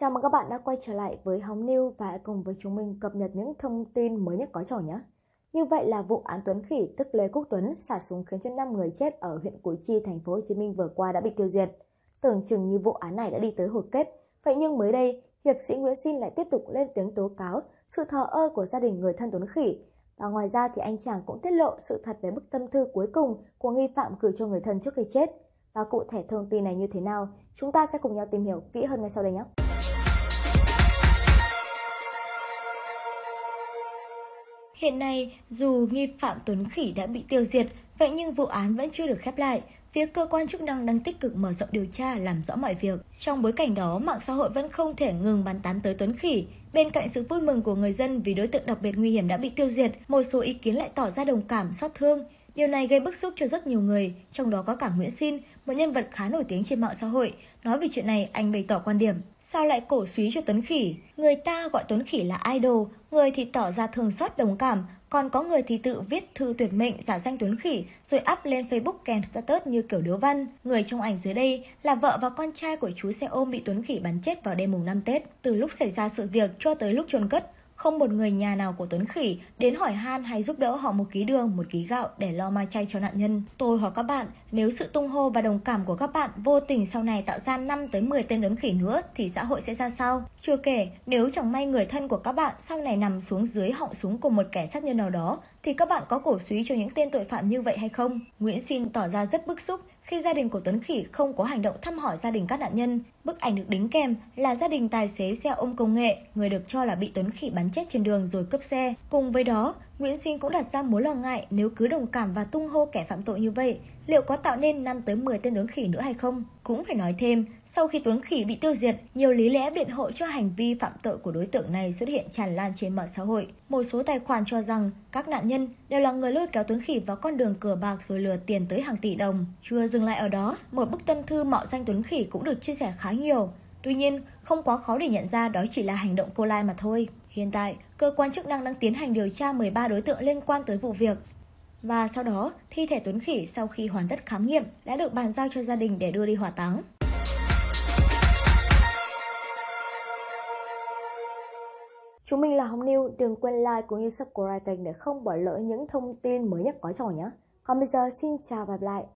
Chào mừng các bạn đã quay trở lại với Hóng New và hãy cùng với chúng mình cập nhật những thông tin mới nhất có trò nhé. Như vậy là vụ án Tuấn Khỉ tức Lê Quốc Tuấn xả súng khiến cho 5 người chết ở huyện Củ Chi, thành phố Hồ Chí Minh vừa qua đã bị tiêu diệt. Tưởng chừng như vụ án này đã đi tới hồi kết, vậy nhưng mới đây, hiệp sĩ Nguyễn Xin lại tiếp tục lên tiếng tố cáo sự thờ ơ của gia đình người thân Tuấn Khỉ. Và ngoài ra thì anh chàng cũng tiết lộ sự thật về bức tâm thư cuối cùng của nghi phạm gửi cho người thân trước khi chết. Và cụ thể thông tin này như thế nào, chúng ta sẽ cùng nhau tìm hiểu kỹ hơn ngay sau đây nhé. Hiện nay, dù nghi phạm Tuấn Khỉ đã bị tiêu diệt, vậy nhưng vụ án vẫn chưa được khép lại. Phía cơ quan chức năng đang tích cực mở rộng điều tra làm rõ mọi việc. Trong bối cảnh đó, mạng xã hội vẫn không thể ngừng bàn tán tới Tuấn Khỉ. Bên cạnh sự vui mừng của người dân vì đối tượng đặc biệt nguy hiểm đã bị tiêu diệt, một số ý kiến lại tỏ ra đồng cảm, xót thương. Điều này gây bức xúc cho rất nhiều người, trong đó có cả Nguyễn Xin, một nhân vật khá nổi tiếng trên mạng xã hội. Nói về chuyện này, anh bày tỏ quan điểm. Sao lại cổ suý cho Tuấn Khỉ? Người ta gọi Tuấn Khỉ là idol, người thì tỏ ra thường xót đồng cảm, còn có người thì tự viết thư tuyệt mệnh giả danh Tuấn Khỉ rồi up lên Facebook kèm status như kiểu điếu văn. Người trong ảnh dưới đây là vợ và con trai của chú xe ôm bị Tuấn Khỉ bắn chết vào đêm mùng 5 Tết. Từ lúc xảy ra sự việc cho tới lúc chôn cất, không một người nhà nào của Tuấn Khỉ đến hỏi han hay giúp đỡ họ một ký đường, một ký gạo để lo mai chay cho nạn nhân. Tôi hỏi các bạn, nếu sự tung hô và đồng cảm của các bạn vô tình sau này tạo ra 5 tới 10 tên Tuấn Khỉ nữa thì xã hội sẽ ra sao? Chưa kể, nếu chẳng may người thân của các bạn sau này nằm xuống dưới họng súng của một kẻ sát nhân nào đó thì các bạn có cổ suý cho những tên tội phạm như vậy hay không? Nguyễn Xin tỏ ra rất bức xúc khi gia đình của Tuấn Khỉ không có hành động thăm hỏi gia đình các nạn nhân. Bức ảnh được đính kèm là gia đình tài xế xe ôm công nghệ, người được cho là bị Tuấn Khỉ bắn chết trên đường rồi cướp xe. Cùng với đó, Nguyễn Sinh cũng đặt ra mối lo ngại nếu cứ đồng cảm và tung hô kẻ phạm tội như vậy, liệu có tạo nên 5 tới 10 tên Tuấn Khỉ nữa hay không? Cũng phải nói thêm, sau khi Tuấn Khỉ bị tiêu diệt, nhiều lý lẽ biện hộ cho hành vi phạm tội của đối tượng này xuất hiện tràn lan trên mạng xã hội. Một số tài khoản cho rằng các nạn nhân đều là người lôi kéo Tuấn Khỉ vào con đường cờ bạc rồi lừa tiền tới hàng tỷ đồng. Chưa dừng lại ở đó, một bức tâm thư mạo danh Tuấn Khỉ cũng được chia sẻ khá nhiều. Tuy nhiên, không quá khó để nhận ra đó chỉ là hành động cô lai mà thôi. Hiện tại, cơ quan chức năng đang tiến hành điều tra 13 đối tượng liên quan tới vụ việc. Và sau đó, thi thể Tuấn Khỉ sau khi hoàn tất khám nghiệm đã được bàn giao cho gia đình để đưa đi hỏa táng. Chúng mình là Hồng Niu, đừng quên like cũng như subscribe kênh để không bỏ lỡ những thông tin mới nhất có trò nhé. Còn bây giờ xin chào và gặp lại.